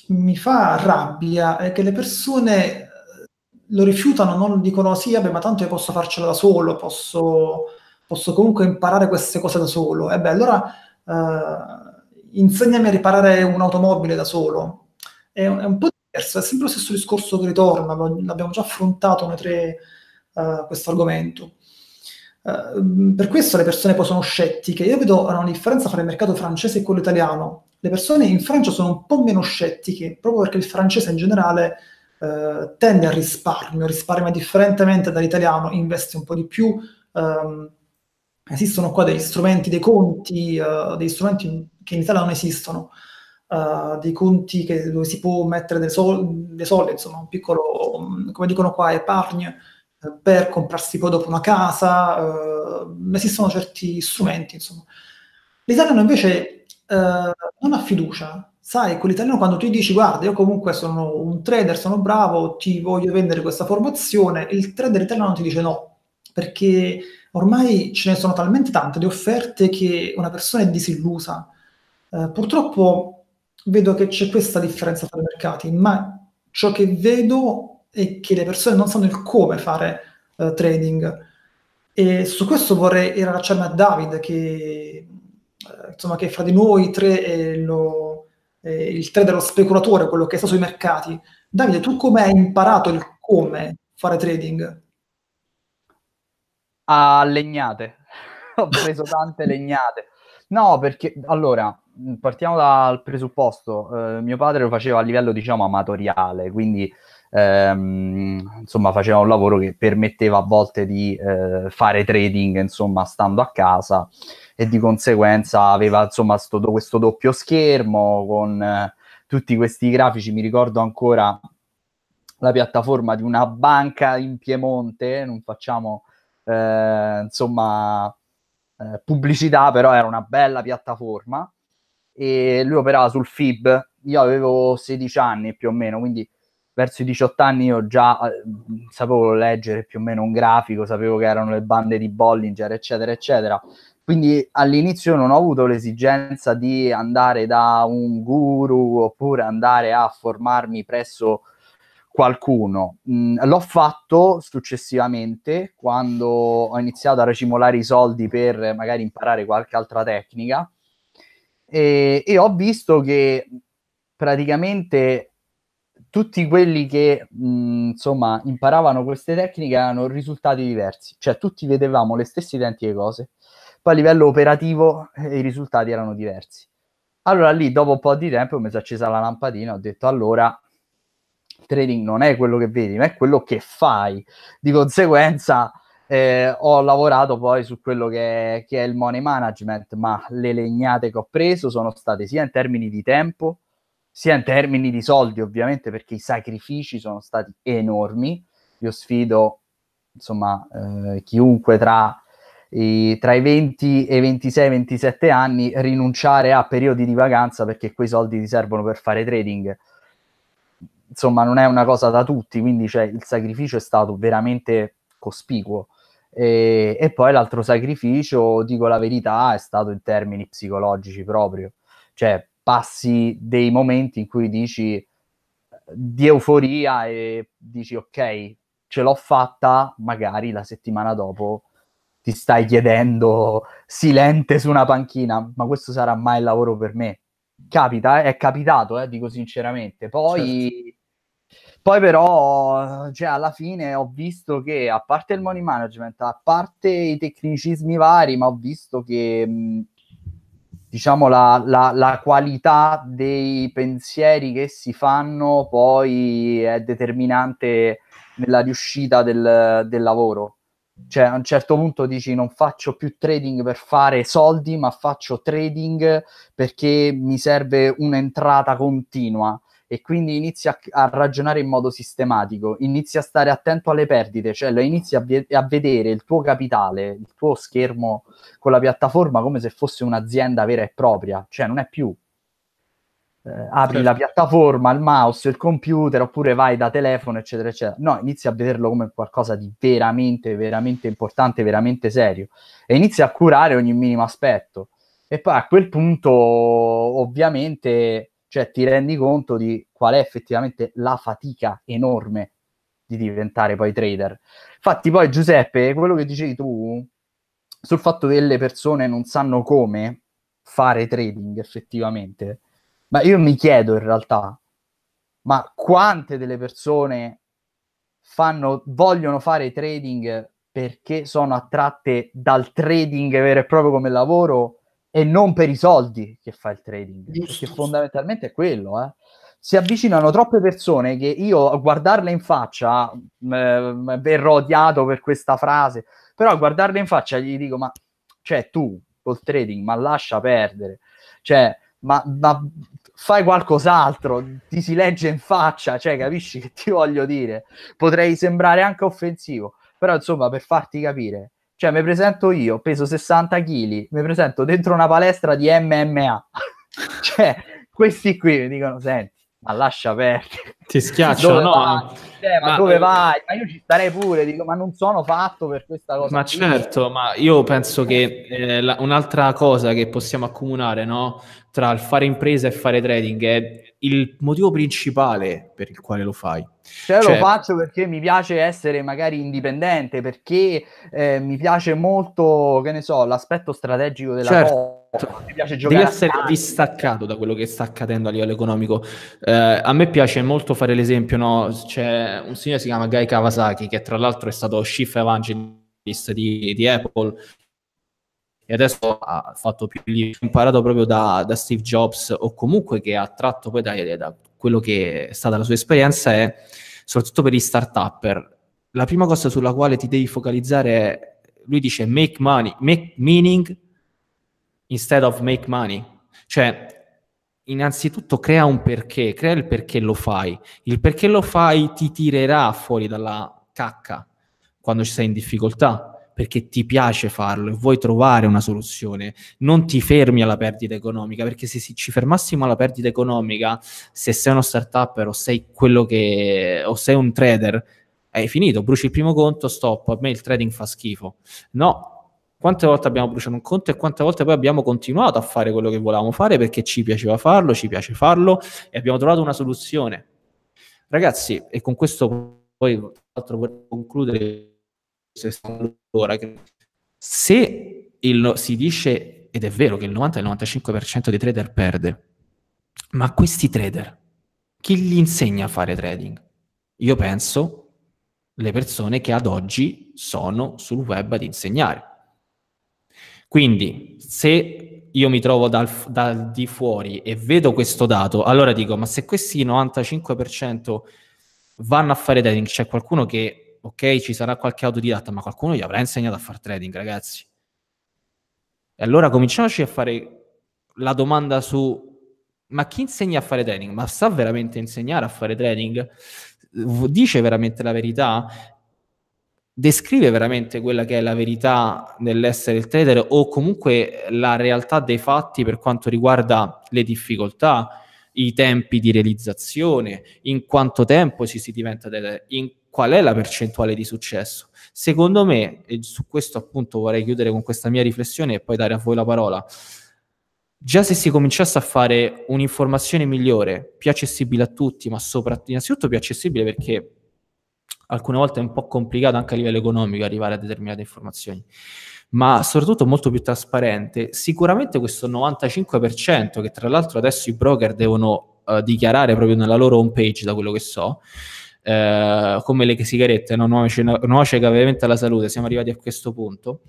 mi fa rabbia è che le persone eh, lo rifiutano, non dicono sì, vabbè, ma tanto io posso farcela da solo, posso posso comunque imparare queste cose da solo. E beh, allora eh, insegnami a riparare un'automobile da solo. È, è, un po' diverso, è sempre lo stesso discorso che ritorna, l'abbiamo già affrontato noi tre uh, questo argomento. Uh, per questo le persone poi sono scettiche. Io vedo una differenza tra il mercato francese e quello italiano. Le persone in Francia sono un po' meno scettiche, proprio perché il francese in generale uh, tende al risparmio, risparmia differentemente dall'italiano, investe un po' di più, um, esistono qua degli strumenti, dei conti, uh, degli strumenti che in Italia non esistono, uh, dei conti che, dove si può mettere dei, sol- dei soldi, insomma, un piccolo, mm, come dicono qua, epargne, per comprarsi poi dopo una casa, esistono certi strumenti, insomma. L'italiano invece non ha fiducia, sai, con l'italiano quando tu dici guarda, io comunque sono un trader, sono bravo, ti voglio vendere questa formazione, il trader italiano ti dice no, perché ormai ce ne sono talmente tante di offerte che una persona è disillusa. Eh, purtroppo vedo che c'è questa differenza tra i mercati, ma ciò che vedo è che le persone non sanno il come fare eh, trading. E su questo vorrei rilacciarmi a David, che, eh, insomma, che fra di noi tre è, lo, è il tre dello speculatore, quello che sta sui mercati. Davide, tu come hai imparato il come fare trading? A legnate. Ho preso tante legnate. No, perché allora partiamo dal presupposto, eh, mio padre lo faceva a livello diciamo amatoriale, quindi ehm, insomma faceva un lavoro che permetteva a volte di eh, fare trading insomma stando a casa e di conseguenza aveva insomma sto, questo doppio schermo con eh, tutti questi grafici, mi ricordo ancora la piattaforma di una banca in Piemonte, non facciamo eh, insomma eh, pubblicità, però era una bella piattaforma e lui operava sul FIB, io avevo 16 anni più o meno, quindi verso i 18 anni io già eh, sapevo leggere più o meno un grafico, sapevo che erano le bande di Bollinger, eccetera, eccetera. Quindi all'inizio non ho avuto l'esigenza di andare da un guru oppure andare a formarmi presso qualcuno. Mm, l'ho fatto successivamente quando ho iniziato a racimolare i soldi per magari imparare qualche altra tecnica e, e ho visto che praticamente tutti quelli che mh, mm, insomma imparavano queste tecniche hanno risultati diversi, cioè tutti vedevamo le stesse identiche cose, poi a livello operativo eh, i risultati erano diversi. Allora lì dopo un po' di tempo mi si è accesa la lampadina, ho detto allora il trading non è quello che vedi, ma è quello che fai. Di conseguenza eh, ho lavorato poi su quello che è, che è il money management, ma le legnate che ho preso sono state sia in termini di tempo, sia in termini di soldi, ovviamente, perché i sacrifici sono stati enormi. Io sfido, insomma, eh, chiunque tra i, tra i 20 e i 26, 27 anni rinunciare a periodi di vacanza perché quei soldi ti servono per fare trading. Insomma, non è una cosa da tutti, quindi cioè, il sacrificio è stato veramente cospicuo. E, e, poi l'altro sacrificio, dico la verità, è stato in termini psicologici proprio. Cioè, passi dei momenti in cui dici di euforia e dici ok, ce l'ho fatta, magari la settimana dopo ti stai chiedendo silente su una panchina, ma questo sarà mai il lavoro per me. Capita, eh? è capitato, eh, dico sinceramente. Poi certo poi però, cioè, alla fine ho visto che, a parte il money management, a parte i tecnicismi vari, ma ho visto che, mh, diciamo, la, la, la, qualità dei pensieri che si fanno poi è determinante nella riuscita del, del lavoro. Cioè, a un certo punto dici non faccio più trading per fare soldi, ma faccio trading perché mi serve un'entrata continua e quindi inizi a, a, ragionare in modo sistematico, inizi a stare attento alle perdite, cioè lo inizi a, a, vedere il tuo capitale, il tuo schermo con la piattaforma come se fosse un'azienda vera e propria, cioè non è più eh, apri certo. la piattaforma, il mouse, il computer oppure vai da telefono, eccetera, eccetera. No, inizi a vederlo come qualcosa di veramente, veramente importante, veramente serio e inizi a curare ogni minimo aspetto. E poi a quel punto, ovviamente, cioè ti rendi conto di qual è effettivamente la fatica enorme di diventare poi trader. Infatti poi Giuseppe, quello che dicevi tu sul fatto che le persone non sanno come fare trading effettivamente, ma io mi chiedo in realtà, ma quante delle persone fanno, vogliono fare trading perché sono attratte dal trading vero e proprio come lavoro e non per i soldi che fa il trading, Giusto. perché fondamentalmente è quello. Eh. Si avvicinano troppe persone che io a guardarle in faccia eh, verrò odiato per questa frase, però a guardarle in faccia gli dico: Ma cioè, tu col trading, ma lascia perdere, cioè, ma, ma fai qualcos'altro, ti si legge in faccia, cioè, capisci che ti voglio dire? Potrei sembrare anche offensivo, però insomma, per farti capire, cioè, mi presento io, peso 60 kg, mi presento dentro una palestra di MMA. cioè, questi qui mi dicono, senti, ma lascia perdere. Ti schiacciano, no? Cioè, ma, ma, dove vai? Ma io ci starei pure, dico, ma non sono fatto per questa cosa. Ma qui. certo, ma io penso che eh, la, un'altra cosa che possiamo accomunare, no? Tra il fare impresa e fare trading è il motivo principale per il quale lo fai. Cioè, cioè, lo faccio perché mi piace essere magari indipendente, perché eh, mi piace molto, che ne so, l'aspetto strategico della certo. cosa. Mi piace giocare. Devi essere distaccato da quello che sta accadendo a livello economico. Eh, a me piace molto fare l'esempio, no? C'è un signore che si chiama Guy Kawasaki, che tra l'altro è stato chief evangelist di, di Apple adesso ha fatto più libri, imparato proprio da, da, Steve Jobs o comunque che ha tratto poi da, da, quello che è stata la sua esperienza è soprattutto per gli start-upper. La prima cosa sulla quale ti devi focalizzare è, lui dice make money, make meaning instead of make money. Cioè, innanzitutto crea un perché, crea il perché lo fai. Il perché lo fai ti tirerà fuori dalla cacca quando ci sei in difficoltà perché ti piace farlo e vuoi trovare una soluzione, non ti fermi alla perdita economica, perché se ci fermassimo alla perdita economica, se sei uno startup o sei quello che o sei un trader, hai finito, bruci il primo conto, stop, a me il trading fa schifo. No, quante volte abbiamo bruciato un conto e quante volte poi abbiamo continuato a fare quello che volevamo fare perché ci piaceva farlo, ci piace farlo e abbiamo trovato una soluzione. Ragazzi, e con questo poi tra l'altro vorrei concludere ora se il, si dice, ed è vero che il 90-95% dei trader perde, ma questi trader, chi gli insegna a fare trading? Io penso le persone che ad oggi sono sul web ad insegnare. Quindi, se io mi trovo dal, dal, di fuori e vedo questo dato, allora dico, ma se questi 95% vanno a fare trading, c'è qualcuno che ok, ci sarà qualche autodidatta, ma qualcuno gli avrà insegnato a fare trading, ragazzi. E allora cominciamoci a fare la domanda su ma chi insegna a fare trading? Ma sa veramente insegnare a fare trading? Dice veramente la verità? Descrive veramente quella che è la verità nell'essere il trader o comunque la realtà dei fatti per quanto riguarda le difficoltà, i tempi di realizzazione, in quanto tempo ci si diventa trader, in qual è la percentuale di successo. Secondo me, e su questo appunto vorrei chiudere con questa mia riflessione e poi dare a voi la parola, già se si cominciasse a fare un'informazione migliore, più accessibile a tutti, ma soprattutto, innanzitutto più accessibile perché alcune volte è un po' complicato anche a livello economico arrivare a determinate informazioni, ma soprattutto molto più trasparente, sicuramente questo 95% che tra l'altro adesso i broker devono uh, dichiarare proprio nella loro home page, da quello che so, eh, come le sigarette, no? nuoce, nuoce gravemente alla salute, siamo arrivati a questo punto.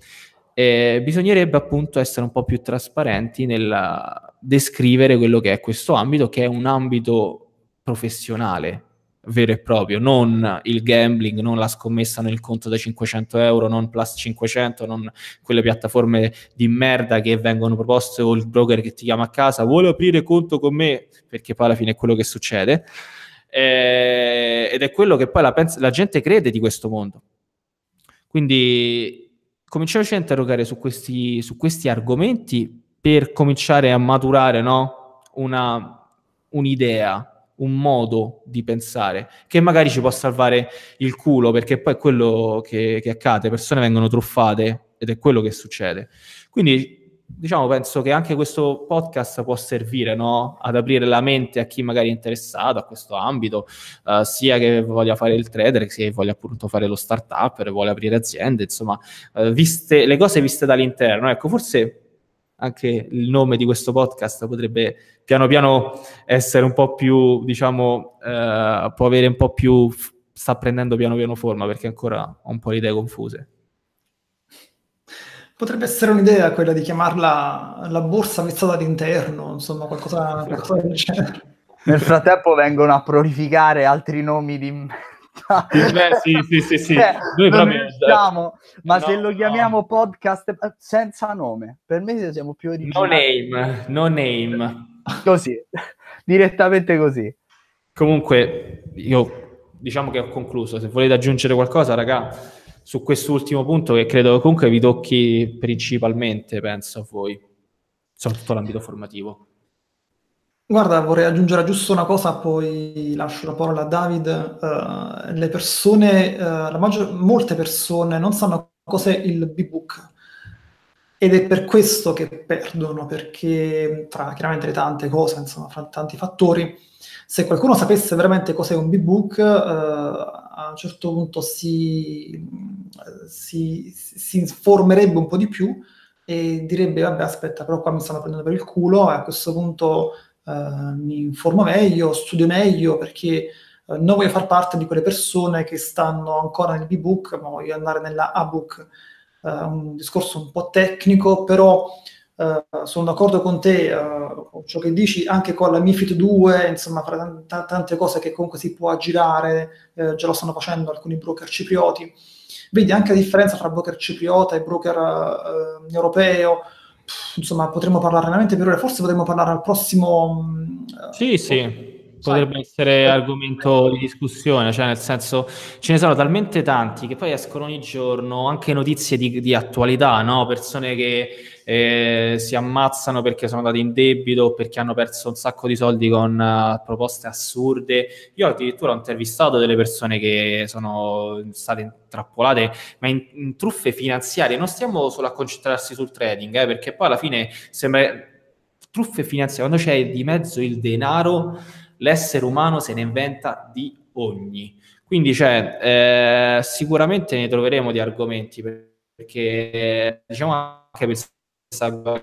Eh, bisognerebbe appunto essere un po' più trasparenti nel descrivere quello che è questo ambito, che è un ambito professionale vero e proprio, non il gambling, non la scommessa nel conto da 500 euro, non plus 500, non quelle piattaforme di merda che vengono proposte o il broker che ti chiama a casa, vuole aprire conto con me, perché poi alla fine è quello che succede eh, ed è quello che poi la, pens- la, gente crede di questo mondo. Quindi cominciamoci a interrogare su questi, su questi argomenti per cominciare a maturare no? Una, un'idea, un modo di pensare che magari ci può salvare il culo perché poi è quello che, che accade, persone vengono truffate ed è quello che succede. Quindi diciamo, penso che anche questo podcast può servire no? ad aprire la mente a chi magari è interessato a questo ambito, uh, sia che voglia fare il trader, sia che voglia appunto fare lo startup, vuole aprire aziende, insomma, uh, viste, le cose viste dall'interno. Ecco, forse anche il nome di questo podcast potrebbe piano piano essere un po' più, diciamo, uh, può avere un po' più, sta prendendo piano piano forma perché ancora ho un po' le idee confuse. Potrebbe essere un'idea quella di chiamarla la borsa vestita all'interno, insomma, qualcosa, qualcosa del genere. Nel frattempo vengono a prolificare altri nomi di... Beh, sì, sì, sì, sì. Eh, Noi proprio... Diciamo, ma no, se lo chiamiamo no. podcast eh, senza nome, per me siamo più originali. No name, no name. Così, direttamente così. Comunque, io diciamo che ho concluso. Se volete aggiungere qualcosa, raga, su quest'ultimo punto che credo comunque vi tocchi principalmente, penso a voi, soprattutto l'ambito formativo. Guarda, vorrei aggiungere giusto una cosa, poi lascio la parola a David. Uh, le persone, uh, maggior, molte persone non sanno cos'è il B-Book. ed è per questo che perdono, perché tra chiaramente tante cose, insomma, fra tanti fattori, se qualcuno sapesse veramente cos'è un B-Book, eh, a un certo punto si, si, si, informerebbe un po' di più e direbbe, vabbè, aspetta, però qua mi stanno prendendo per il culo, e a questo punto eh, mi informo meglio, studio meglio, perché eh, non voglio far parte di quelle persone che stanno ancora nel B-Book, ma voglio andare nella A-Book. Uh, un discorso un po' tecnico, però Uh, sono d'accordo con te uh, con ciò che dici, anche con la MIFID 2, insomma, fra t- tante cose che comunque si può aggirare, uh, già lo stanno facendo alcuni broker ciprioti. Vedi anche la differenza tra broker cipriota e broker europeo. Pff, insomma, potremmo parlare veramente per ore, forse potremmo parlare al prossimo. Mm, sì, sì potrebbe essere argomento di discussione, cioè nel senso ce ne sono talmente tanti che poi escono ogni giorno anche notizie di, di attualità, no? persone che eh, si ammazzano perché sono andati in debito o perché hanno perso un sacco di soldi con uh, proposte assurde. Io addirittura ho intervistato delle persone che sono state intrappolate, ma in, in truffe finanziarie. Non stiamo solo a concentrarsi sul trading, eh, perché poi alla fine sembra truffe finanziarie, quando c'è di mezzo il denaro l'essere umano se ne inventa di ogni. Quindi cioè, eh, sicuramente ne troveremo di argomenti perché diciamo anche per questa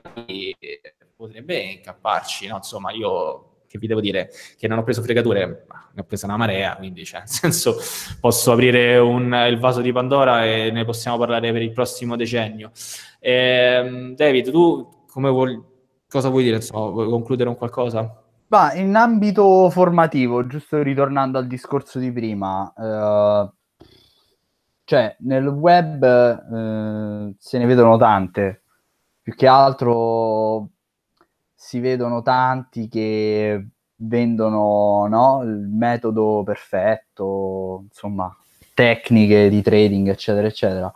potrebbe incapparci, no? insomma io che vi devo dire che non ho preso fregature, ne ho presa una marea, quindi cioè, nel senso posso aprire un, il vaso di Pandora e ne possiamo parlare per il prossimo decennio. Eh, David, tu come vuoi, cosa vuoi dire? Insomma, vuoi concludere con qualcosa? Ma in ambito formativo, giusto ritornando al discorso di prima, eh, cioè nel web eh, se ne vedono tante, più che altro si vedono tanti che vendono no, il metodo perfetto, insomma, tecniche di trading, eccetera, eccetera.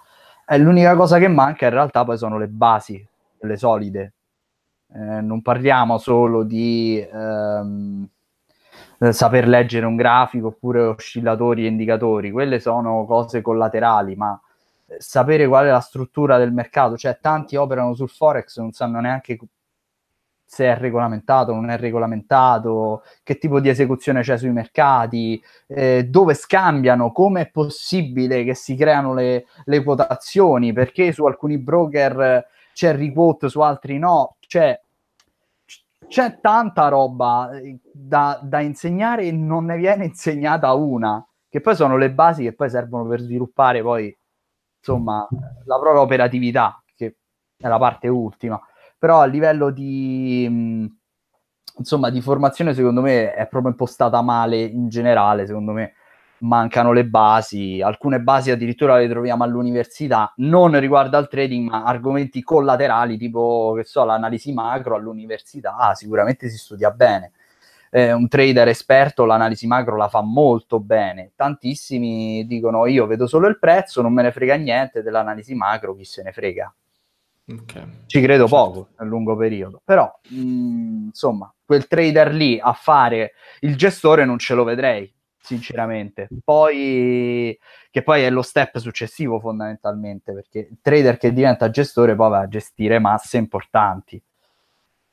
E l'unica cosa che manca in realtà poi sono le basi, le solide, eh, non parliamo solo di ehm, saper leggere un grafico oppure oscillatori e indicatori, quelle sono cose collaterali, ma eh, sapere qual è la struttura del mercato, cioè tanti operano sul forex non sanno neanche se è regolamentato, non è regolamentato, che tipo di esecuzione c'è sui mercati, eh, dove scambiano, come è possibile che si creano le, le quotazioni, perché su alcuni broker c'è requote, su altri no, cioè c'è tanta roba eh, da, da, insegnare e non ne viene insegnata una, che poi sono le basi che poi servono per sviluppare poi, insomma, la propria operatività, che è la parte ultima. Però a livello di, mh, insomma, di formazione, secondo me, è proprio impostata male in generale, secondo me mancano le basi, alcune basi addirittura le troviamo all'università, non riguardo al trading, ma argomenti collaterali, tipo che so, l'analisi macro all'università, sicuramente si studia bene. Eh, un trader esperto l'analisi macro la fa molto bene. Tantissimi dicono io vedo solo il prezzo, non me ne frega niente dell'analisi macro, chi se ne frega. Okay. Ci credo certo. poco nel lungo periodo, però mh, mm, insomma, quel trader lì a fare il gestore non ce lo vedrei sinceramente. Poi, che poi è lo step successivo fondamentalmente, perché il trader che diventa gestore poi va a gestire masse importanti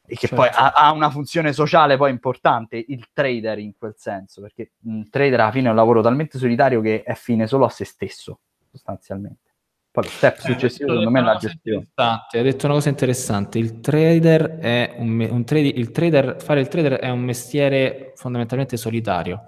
e che certo. poi ha, ha, una funzione sociale poi importante, il trader in quel senso, perché il trader alla fine è un lavoro talmente solitario che è fine solo a se stesso, sostanzialmente. Poi lo step eh, successivo secondo me è la gestione. Hai detto una cosa interessante, il trader è un, un tradi- il trader, fare il trader è un mestiere fondamentalmente solitario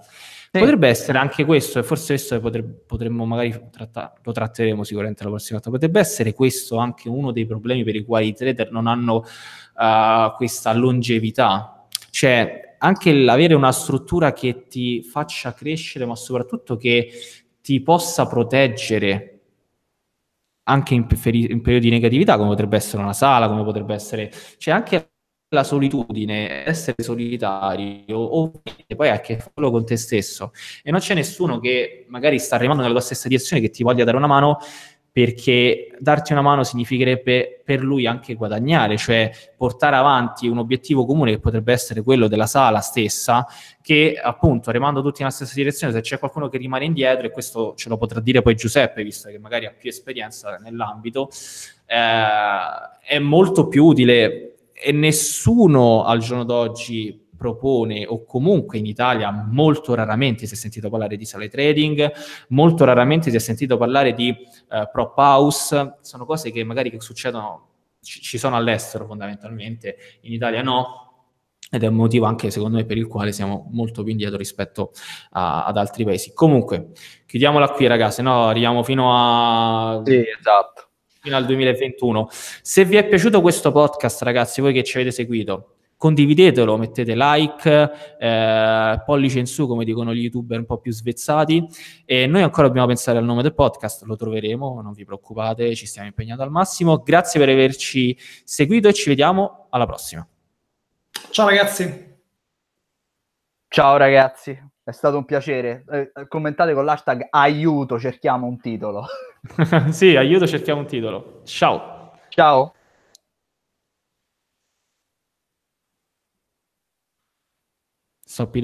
sì. Potrebbe essere anche questo, e forse questo potremmo, magari trattare, lo tratteremo sicuramente la prossima volta. Potrebbe essere questo anche uno dei problemi per i quali i trader non hanno uh, questa longevità. Cioè, anche l'avere una struttura che ti faccia crescere, ma soprattutto che ti possa proteggere anche in, in periodi di negatività, come potrebbe essere una sala, come potrebbe essere... Cioè, anche la solitudine, essere solitario, o poi hai a che farlo con te stesso. E non c'è nessuno che magari sta arrivando nella tua stessa direzione che ti voglia dare una mano perché darti una mano significherebbe per lui anche guadagnare, cioè portare avanti un obiettivo comune che potrebbe essere quello della sala stessa, che appunto remando tutti nella stessa direzione, se c'è qualcuno che rimane indietro, e questo ce lo potrà dire poi Giuseppe, visto che magari ha più esperienza nell'ambito, eh, è molto più utile e nessuno al giorno d'oggi propone o comunque in Italia molto raramente si è sentito parlare di sale trading, molto raramente si è sentito parlare di uh, prop house, sono cose che magari succedono, ci, ci sono all'estero fondamentalmente, in Italia no, ed è un motivo anche secondo me per il quale siamo molto più indietro rispetto a, ad altri paesi. Comunque, chiudiamola qui ragazzi, no? Arriviamo fino a... Sì, esatto. Fino al 2021. Se vi è piaciuto questo podcast, ragazzi, voi che ci avete seguito, condividetelo, mettete like, eh, pollice in su come dicono gli youtuber un po' più svezzati e noi ancora dobbiamo pensare al nome del podcast, lo troveremo, non vi preoccupate, ci stiamo impegnando al massimo. Grazie per averci seguito e ci vediamo alla prossima. Ciao ragazzi. Ciao ragazzi, è stato un piacere. Eh, commentate con l'hashtag aiuto, cerchiamo un titolo. sì, aiuto, cerchiamo un titolo. Ciao. Ciao. Sappi